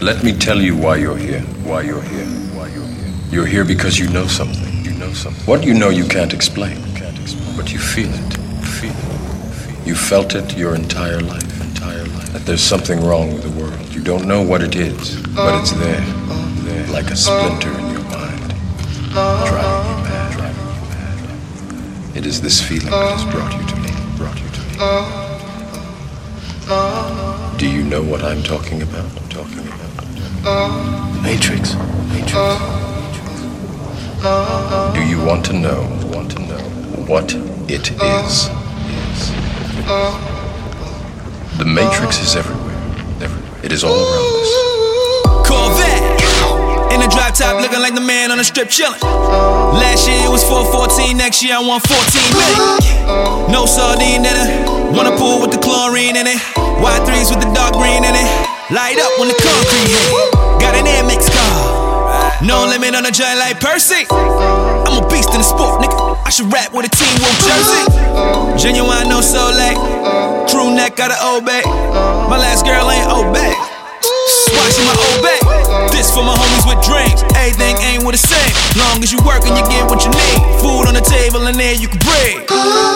Let me tell you why you're here. Why you're here. Why you're here. You're here because you know something. You know something. What you know you can't explain. Can't explain. But you feel it. Feel it. You felt it your entire life. Entire life. That there's something wrong with the world. You don't know what it is, but it's there. There. Like a splinter in your mind. Driving you mad. Driving you mad. It is this feeling that has brought you to me. Brought you to me. Do you know what I'm talking about? I'm talking about. The Matrix. Matrix. Do you want to know? Want to know what it is? The Matrix is everywhere. Everywhere. It is all around us. Corvette. In the drop top, looking like the man on the strip chillin'. Last year it was 414, next year I want 14 million. No sardine in it. wanna pool with the chlorine in it. Y3s with the dark green in it. Light up when the concrete hit. Limit on a giant like Percy. I'm a beast in the sport, nigga. I should rap with a Teen Wolf jersey. Genuine, no Soleil. Crew neck, got an old. My last girl ain't old back. Watching my back. This for my homies with dreams. Everything ain't what it seems. Long as you work and you get what you need. Food on the table and there you can breathe.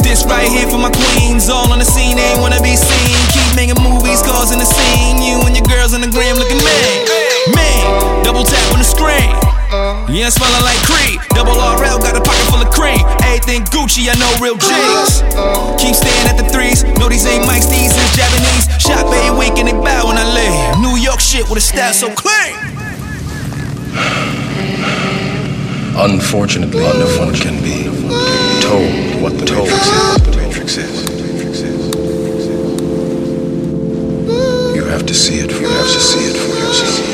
This right here for my queens. All on the scene, ain't wanna be seen. Keep making movies, causing the scene. Yeah, smelling like Creed. Double RL, got a pocket full of cream. Everything Gucci, I know real. Keep staying at the threes. These ain't Mike's, these is Japanese. Shop and bow when I. New York shit with a style so clean. Unfortunately, no one can be told what the Matrix is. The Matrix is. You have to see it. You have to see it for